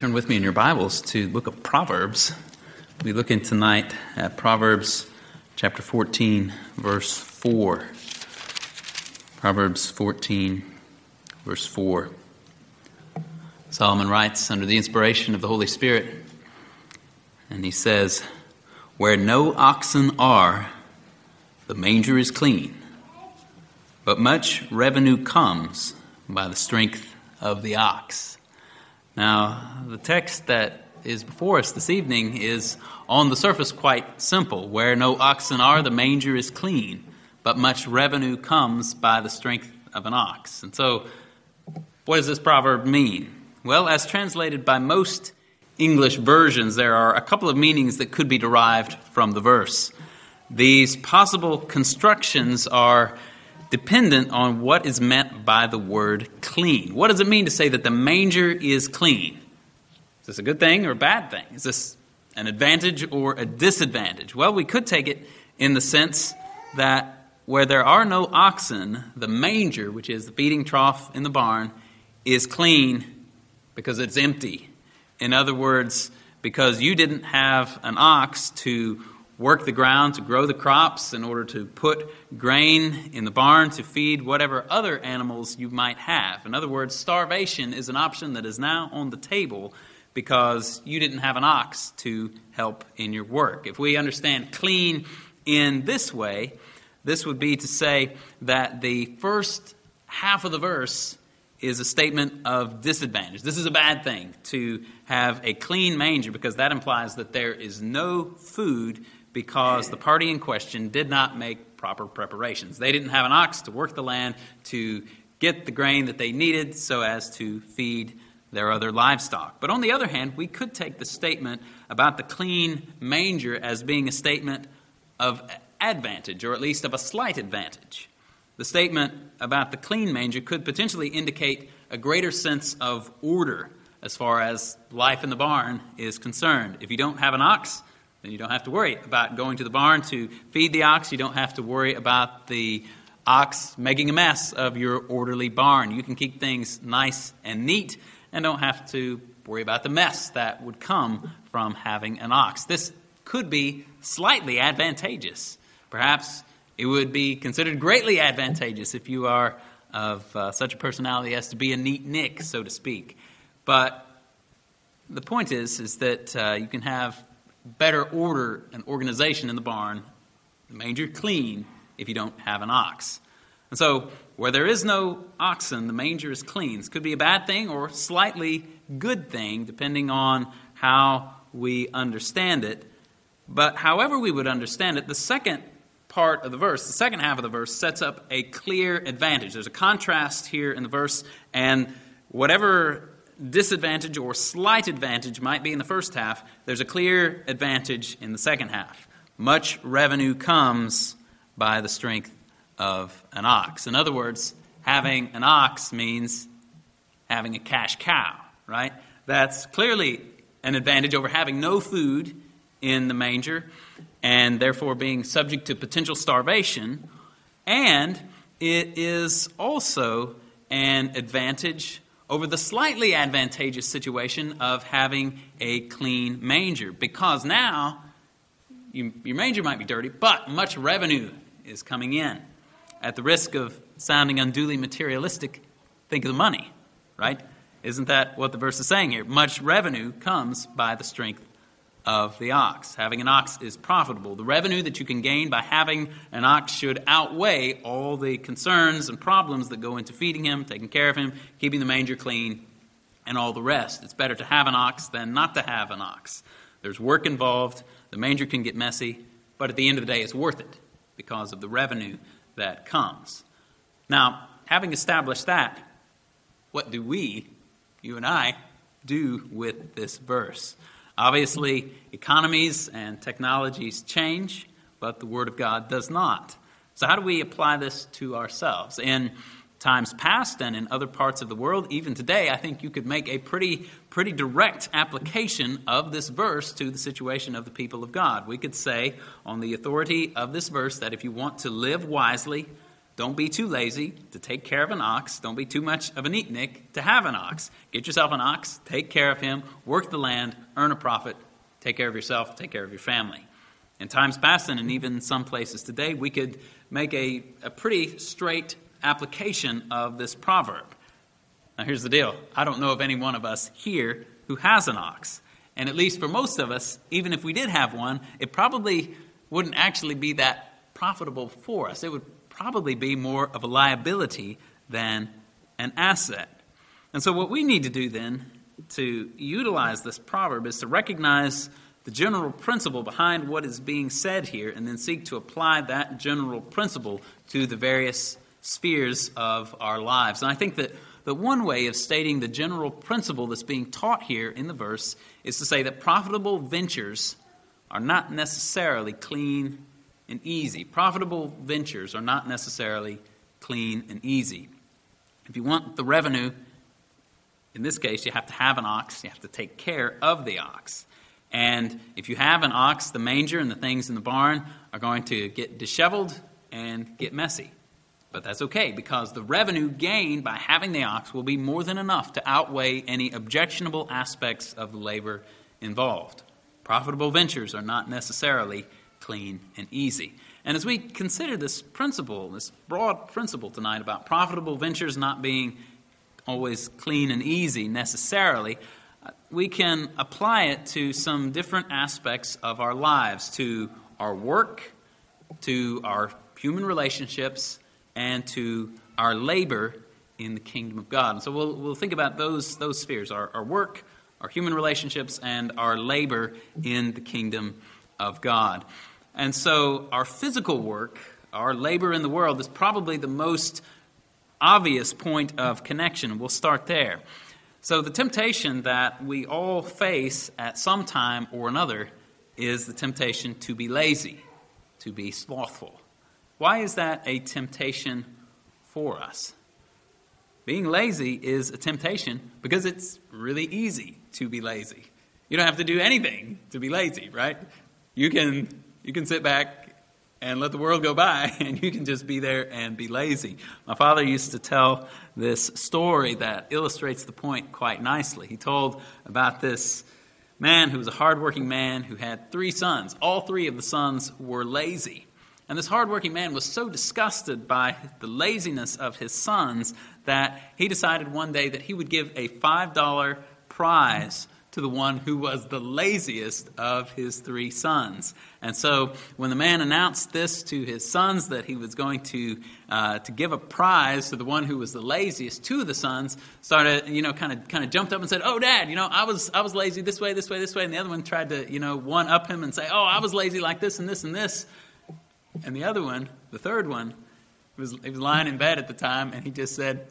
Turn with me in your Bibles to the book of Proverbs. We'll be looking tonight at Proverbs chapter 14, verse 4. Proverbs 14, verse 4. Solomon writes under the inspiration of the Holy Spirit, and he says, Where no oxen are, the manger is clean, but much revenue comes by the strength of the ox. Now, the text that is before us this evening is on the surface quite simple. Where no oxen are, the manger is clean, but much revenue comes by the strength of an ox. And so, what does this proverb mean? Well, as translated by most English versions, there are a couple of meanings that could be derived from the verse. These possible constructions are dependent on what is meant by the word clean. What does it mean to say that the manger is clean? Is this a good thing or a bad thing? Is this an advantage or a disadvantage? Well, we could take it in the sense that where there are no oxen, the manger, which is the feeding trough in the barn, is clean because it's empty. In other words, because you didn't have an ox to work the ground to grow the crops in order to put grain in the barn to feed whatever other animals you might have. In other words, starvation is an option that is now on the table because you didn't have an ox to help in your work. If we understand clean in this way, this would be to say that the first half of the verse is a statement of disadvantage. This is a bad thing to have a clean manger because that implies that there is no food because the party in question did not make proper preparations. They didn't have an ox to work the land to get the grain that they needed so as to feed their other livestock. But on the other hand, we could take the statement about the clean manger as being a statement of advantage, or at least of a slight advantage. The statement about the clean manger could potentially indicate a greater sense of order as far as life in the barn is concerned. If you don't have an ox, then you don't have to worry about going to the barn to feed the ox. You don't have to worry about the ox making a mess of your orderly barn. You can keep things nice and neat and don't have to worry about the mess that would come from having an ox. This could be slightly advantageous. Perhaps it would be considered greatly advantageous if you are of uh, such a personality as to be a neatnik, so to speak. But the point is, is that uh, you can have better order and organization in the barn, the manger clean if you don't have an ox. And so, where there is no oxen, the manger is clean. This could be a bad thing or slightly good thing, depending on how we understand it. But however we would understand it, the second part of the verse, the second half of the verse, sets up a clear advantage. There's a contrast here in the verse, and whatever disadvantage or slight advantage might be in the first half, there's a clear advantage in the second half. Much revenue comes by the strength of an ox. In other words, having an ox means having a cash cow, right? That's clearly an advantage over having no food in the manger and therefore being subject to potential starvation. And it is also an advantage over the slightly advantageous situation of having a clean manger. Because now, you, your manger might be dirty, but much revenue is coming in. At the risk of sounding unduly materialistic, think of the money, right? Isn't that what the verse is saying here? Much revenue comes by the strength of the ox. Having an ox is profitable. The revenue that you can gain by having an ox should outweigh all the concerns and problems that go into feeding him, taking care of him, keeping the manger clean, and all the rest. It's better to have an ox than not to have an ox. There's work involved, the manger can get messy, but at the end of the day, it's worth it because of the revenue that comes. Now, having established that, what do we, you and I, do with this verse? Obviously, economies and technologies change, but the Word of God does not. So, how do we apply this to ourselves? In times past and in other parts of the world, even today, I think you could make a pretty, pretty direct application of this verse to the situation of the people of God. We could say, on the authority of this verse, that if you want to live wisely, don't be too lazy to take care of an ox. Don't be too much of a neatnik to have an ox. Get yourself an ox, take care of him, work the land, earn a profit, take care of yourself, take care of your family. In times past and even some places today, we could make a, a pretty straight application of this proverb. Now, here's the deal I don't know of any one of us here who has an ox. And at least for most of us, even if we did have one, it probably wouldn't actually be that profitable for us. It would probably be more of a liability than an asset. And so, what we need to do then to utilize this proverb is to recognize the general principle behind what is being said here and then seek to apply that general principle to the various spheres of our lives. And I think that the one way of stating the general principle that's being taught here in the verse is to say that profitable ventures are not necessarily clean and easy. Profitable ventures are not necessarily clean and easy. If you want the revenue, in this case, you have to have an ox, you have to take care of the ox. And if you have an ox, the manger and the things in the barn are going to get disheveled and get messy. But that's okay because the revenue gained by having the ox will be more than enough to outweigh any objectionable aspects of the labor involved. Profitable ventures are not necessarily clean, and easy. And as we consider this principle, this broad principle tonight about profitable ventures not being always clean and easy necessarily, we can apply it to some different aspects of our lives, to our work, to our human relationships, and to our labor in the kingdom of God. And so we'll, we'll think about those, those spheres our, our work, our human relationships, and our labor in the kingdom of God. And so our physical work, our labor in the world, is probably the most obvious point of connection. We'll start there. So, the temptation that we all face at some time or another is the temptation to be lazy, to be slothful. Why is that a temptation for us? Being lazy is a temptation because it's really easy to be lazy. You don't have to do anything to be lazy, right? You can you can sit back and let the world go by, and you can just be there and be lazy. My father used to tell this story that illustrates the point quite nicely. He told about this man who was a hardworking man who had three sons. All three of the sons were lazy. And this hardworking man was so disgusted by the laziness of his sons that he decided one day that he would give a $5 prize to the one who was the laziest of his three sons. And so, when the man announced this to his sons that he was going to uh, to give a prize to the one who was the laziest, two of the sons started, you know, kind of kind of jumped up and said, "Oh, Dad, you know, I was I was lazy this way, this way, this way," and the other one tried to, you know, one up him and say, "Oh, I was lazy like this and this and this," and the other one, the third one, was he was lying in bed at the time, and he just said,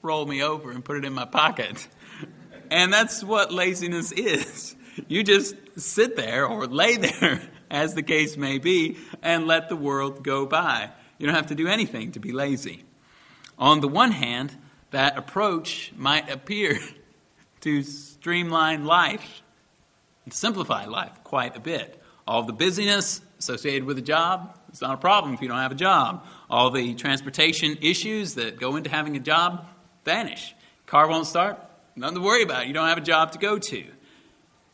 "Roll me over and put it in my pocket." And that's what laziness is. You just sit there or lay there, as the case may be, and let the world go by. You don't have to do anything to be lazy. On the one hand, that approach might appear to streamline life and simplify life quite a bit. All the busyness associated with a job, it's not a problem if you don't have a job. All the transportation issues that go into having a job vanish. Car won't start, Nothing to worry about. You don't have a job to go to.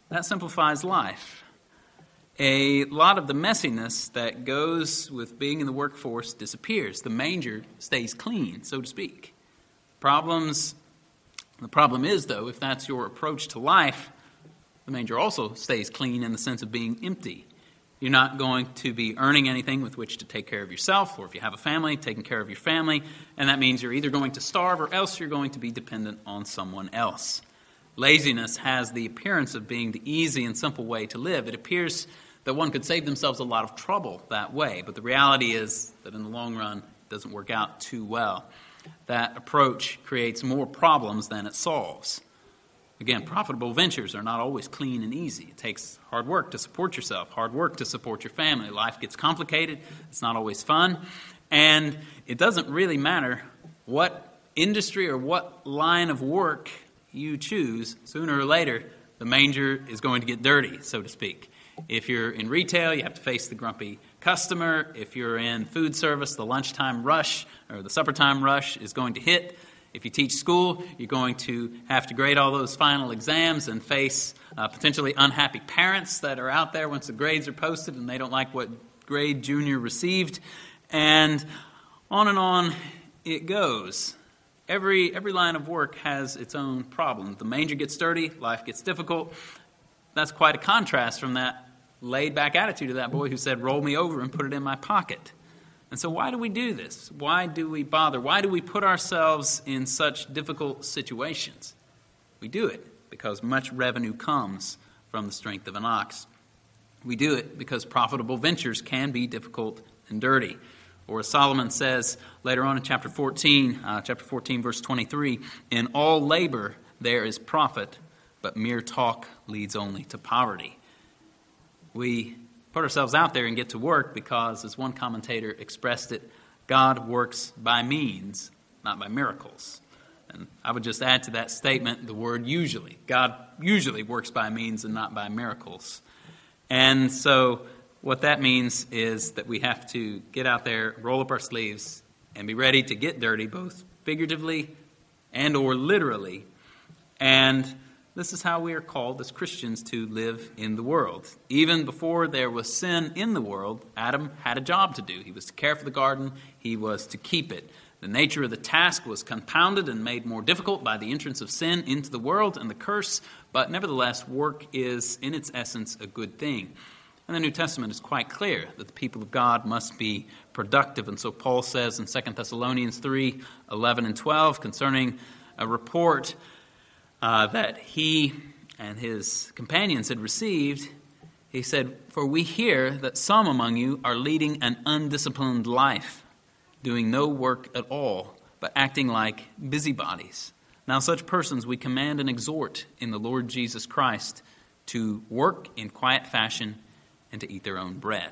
That simplifies life. A lot of the messiness that goes with being in the workforce disappears. The manger stays clean, so to speak. Problems, the problem is, though, if that's your approach to life, the manger also stays clean in the sense of being empty. You're not going to be earning anything with which to take care of yourself, or if you have a family, taking care of your family, and that means you're either going to starve or else you're going to be dependent on someone else. Laziness has the appearance of being the easy and simple way to live. It appears that one could save themselves a lot of trouble that way, but the reality is that in the long run, it doesn't work out too well. That approach creates more problems than it solves. Again, profitable ventures are not always clean and easy. It takes hard work to support yourself, hard work to support your family. Life gets complicated, it's not always fun, and it doesn't really matter what industry or what line of work you choose, sooner or later, the manger is going to get dirty, so to speak. If you're in retail, you have to face the grumpy customer. If you're in food service, the lunchtime rush or the supper time rush is going to hit. If you teach school, you're going to have to grade all those final exams and face uh, potentially unhappy parents that are out there once the grades are posted and they don't like what grade junior received. And on and on it goes. Every, every line of work has its own problem. The manger gets dirty, life gets difficult. That's quite a contrast from that laid back attitude of that boy who said, Roll me over and put it in my pocket. And so, why do we do this? Why do we bother? Why do we put ourselves in such difficult situations? We do it because much revenue comes from the strength of an ox. We do it because profitable ventures can be difficult and dirty. Or as Solomon says later on in chapter 14, uh, chapter 14, verse 23, in all labor there is profit, but mere talk leads only to poverty. We put ourselves out there and get to work because, as one commentator expressed it, God works by means, not by miracles. And I would just add to that statement the word usually. God usually works by means and not by miracles. And so what that means is that we have to get out there, roll up our sleeves, and be ready to get dirty, both figuratively and or literally. And this is how we are called as Christians to live in the world. Even before there was sin in the world, Adam had a job to do. He was to care for the garden, he was to keep it. The nature of the task was compounded and made more difficult by the entrance of sin into the world and the curse, but nevertheless, work is, in its essence, a good thing. And the New Testament is quite clear that the people of God must be productive. And so Paul says in 2 Thessalonians 3 11 and 12 concerning a report uh, that he and his companions had received, he said, For we hear that some among you are leading an undisciplined life, doing no work at all, but acting like busybodies. Now, such persons we command and exhort in the Lord Jesus Christ to work in quiet fashion and to eat their own bread.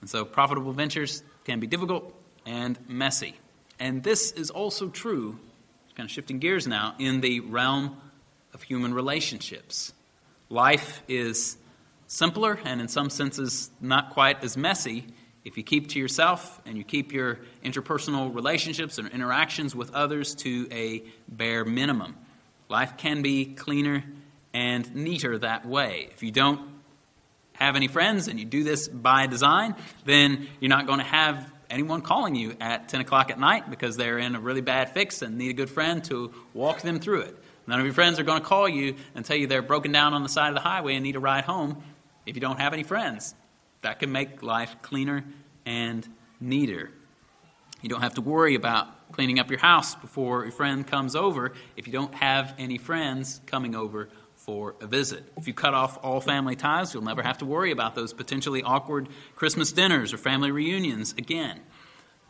And so profitable ventures can be difficult and messy. And this is also true, kind of shifting gears now, in the realm of human relationships. Life is simpler and, in some senses, not quite as messy if you keep to yourself and you keep your interpersonal relationships and interactions with others to a bare minimum. Life can be cleaner and neater that way. If you don't have any friends and you do this by design, then you're not going to have anyone calling you at 10 o'clock at night because they're in a really bad fix and need a good friend to walk them through it. None of your friends are going to call you and tell you they're broken down on the side of the highway and need a ride home if you don't have any friends. That can make life cleaner and neater. You don't have to worry about cleaning up your house before your friend comes over if you don't have any friends coming over for a visit. If you cut off all family ties, you'll never have to worry about those potentially awkward Christmas dinners or family reunions again.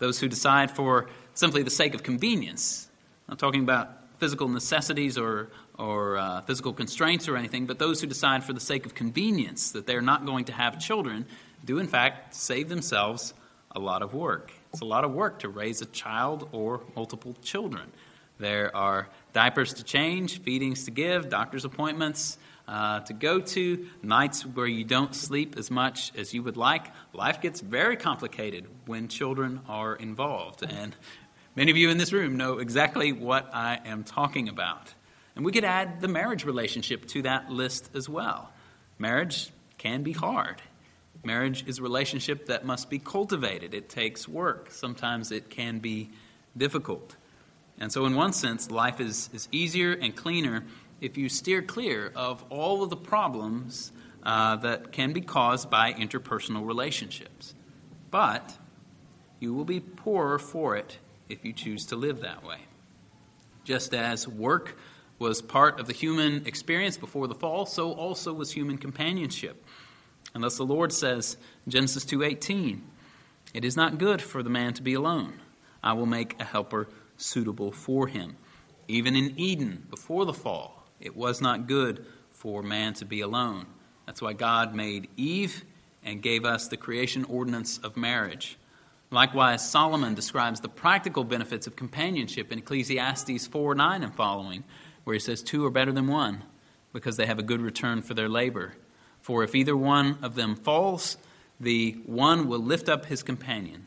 Those who decide for simply the sake of convenience, I'm not talking about physical necessities or, or uh, physical constraints or anything, but those who decide for the sake of convenience that they're not going to have children do, in fact, save themselves a lot of work. It's a lot of work to raise a child or multiple children. There are diapers to change, feedings to give, doctor's appointments uh, to go to, nights where you don't sleep as much as you would like. Life gets very complicated when children are involved. And many of you in this room know exactly what I am talking about. And we could add the marriage relationship to that list as well. Marriage can be hard. Marriage is a relationship that must be cultivated. It takes work. Sometimes it can be difficult. And so, in one sense, life is, is easier and cleaner if you steer clear of all of the problems uh, that can be caused by interpersonal relationships. But you will be poorer for it if you choose to live that way. Just as work was part of the human experience before the fall, so also was human companionship. And thus the Lord says Genesis 2:18, "It is not good for the man to be alone. I will make a helper suitable for him. Even in Eden, before the fall, it was not good for man to be alone. That's why God made Eve and gave us the creation ordinance of marriage. Likewise, Solomon describes the practical benefits of companionship in Ecclesiastes 4 9 and following, where he says, Two are better than one, because they have a good return for their labor. For if either one of them falls, The one will lift up his companion,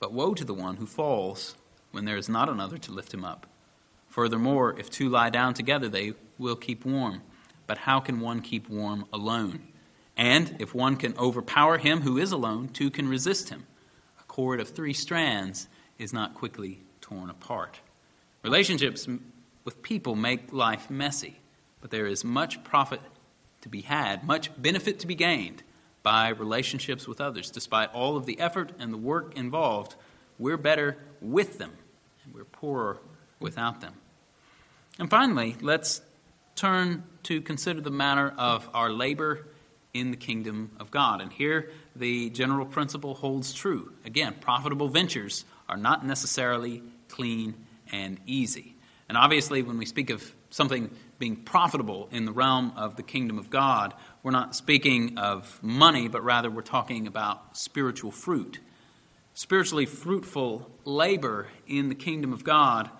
but woe to the one who falls when there is not another to lift him up. Furthermore, if two lie down together, they will keep warm. But how can one keep warm alone? And if one can overpower him who is alone, two can resist him. A cord of three strands is not quickly torn apart. Relationships with people make life messy, but there is much profit to be had, much benefit to be gained by relationships with others. Despite all of the effort and the work involved, we're better with them, and we're poorer without them. And finally, let's turn to consider the matter of our labor in the kingdom of God. And here the general principle holds true. Again, profitable ventures are not necessarily clean and easy. And obviously, when we speak of something being profitable in the realm of the kingdom of God, we're not speaking of money, but rather we're talking about spiritual fruit. Spiritually fruitful labor in the kingdom of God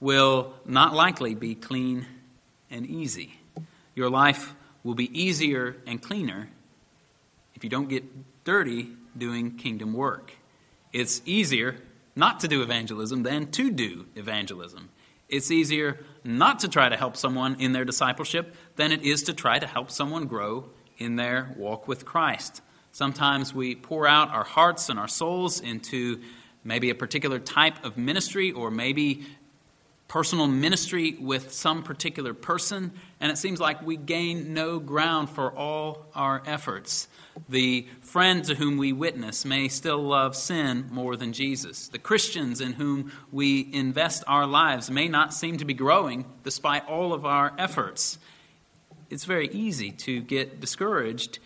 will not likely be clean and easy. Your life will be easier and cleaner if you don't get dirty doing kingdom work. It's easier not to do evangelism than to do evangelism. It's easier not to try to help someone in their discipleship than it is to try to help someone grow in their walk with Christ. Sometimes we pour out our hearts and our souls into maybe a particular type of ministry or maybe personal ministry with some particular person, and it seems like we gain no ground for all our efforts. The friend to whom we witness may still love sin more than Jesus. The Christians in whom we invest our lives may not seem to be growing despite all of our efforts. It's very easy to get discouraged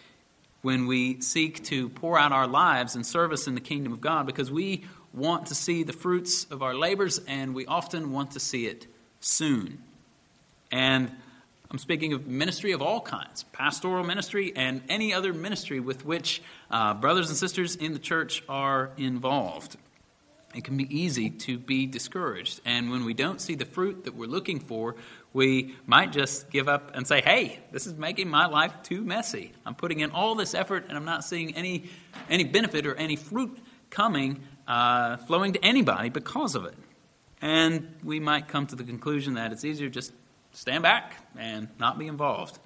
when we seek to pour out our lives in service in the kingdom of God because we want to see the fruits of our labors, and we often want to see it soon. And I'm speaking of ministry of all kinds pastoral ministry and any other ministry with which uh, brothers and sisters in the church are involved. It can be easy to be discouraged. And when we don't see the fruit that we're looking for, we might just give up and say, hey, this is making my life too messy. I'm putting in all this effort and I'm not seeing any, any benefit or any fruit coming uh, flowing to anybody because of it. And we might come to the conclusion that it's easier just stand back and not be involved.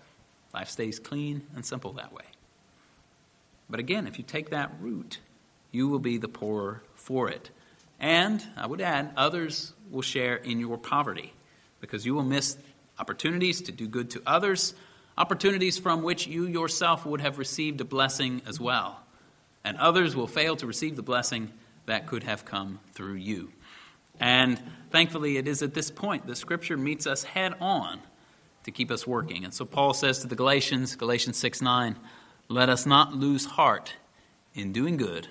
Life stays clean and simple that way. But again, if you take that route, you will be the poorer for it. And I would add, others will share in your poverty because you will miss opportunities to do good to others, opportunities from which you yourself would have received a blessing as well. And others will fail to receive the blessing that could have come through you. And thankfully, it is at this point the scripture meets us head on to keep us working. And so Paul says to the Galatians, Galatians 6 9, let us not lose heart in doing good,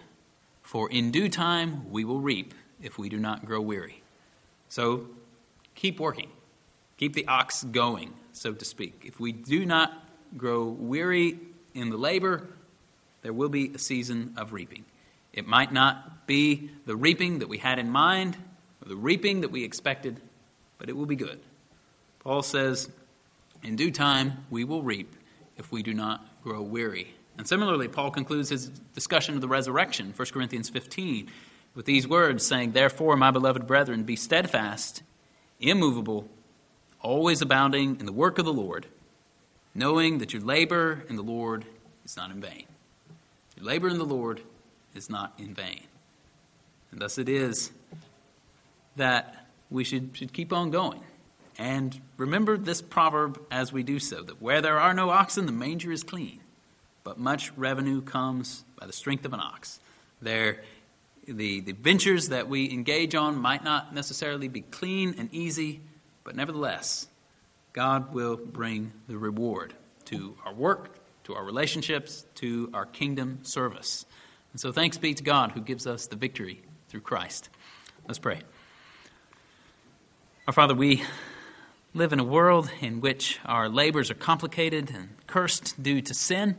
for in due time we will reap if we do not grow weary. So keep working, keep the ox going, so to speak. If we do not grow weary in the labor, there will be a season of reaping. It might not be the reaping that we had in mind or the reaping that we expected, but it will be good. Paul says, In due time we will reap if we do not grow weary. And similarly, Paul concludes his discussion of the resurrection, 1 Corinthians 15, with these words saying, Therefore, my beloved brethren, be steadfast, immovable, always abounding in the work of the Lord, knowing that your labor in the Lord is not in vain. Your labor in the Lord is not in vain. And thus it is that we should, should keep on going. And remember this proverb as we do so that where there are no oxen, the manger is clean. But much revenue comes by the strength of an ox. There, the, the ventures that we engage on might not necessarily be clean and easy, but nevertheless, God will bring the reward to our work, to our relationships, to our kingdom service. And so thanks be to God who gives us the victory through Christ. Let's pray. Our Father, we live in a world in which our labors are complicated and cursed due to sin,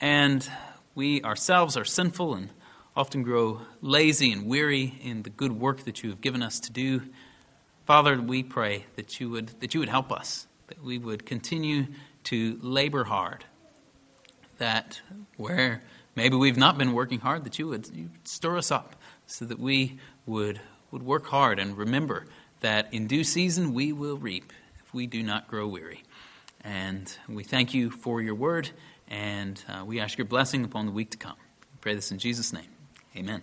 and we ourselves are sinful and often grow lazy and weary in the good work that you have given us to do. Father, we pray that you would, that you would help us, that we would continue to labor hard, that where maybe we've not been working hard, that you would stir us up so that we would, would work hard and remember that in due season we will reap if we do not grow weary. And we thank you for your word. And uh, we ask your blessing upon the week to come. We pray this in Jesus' name. Amen.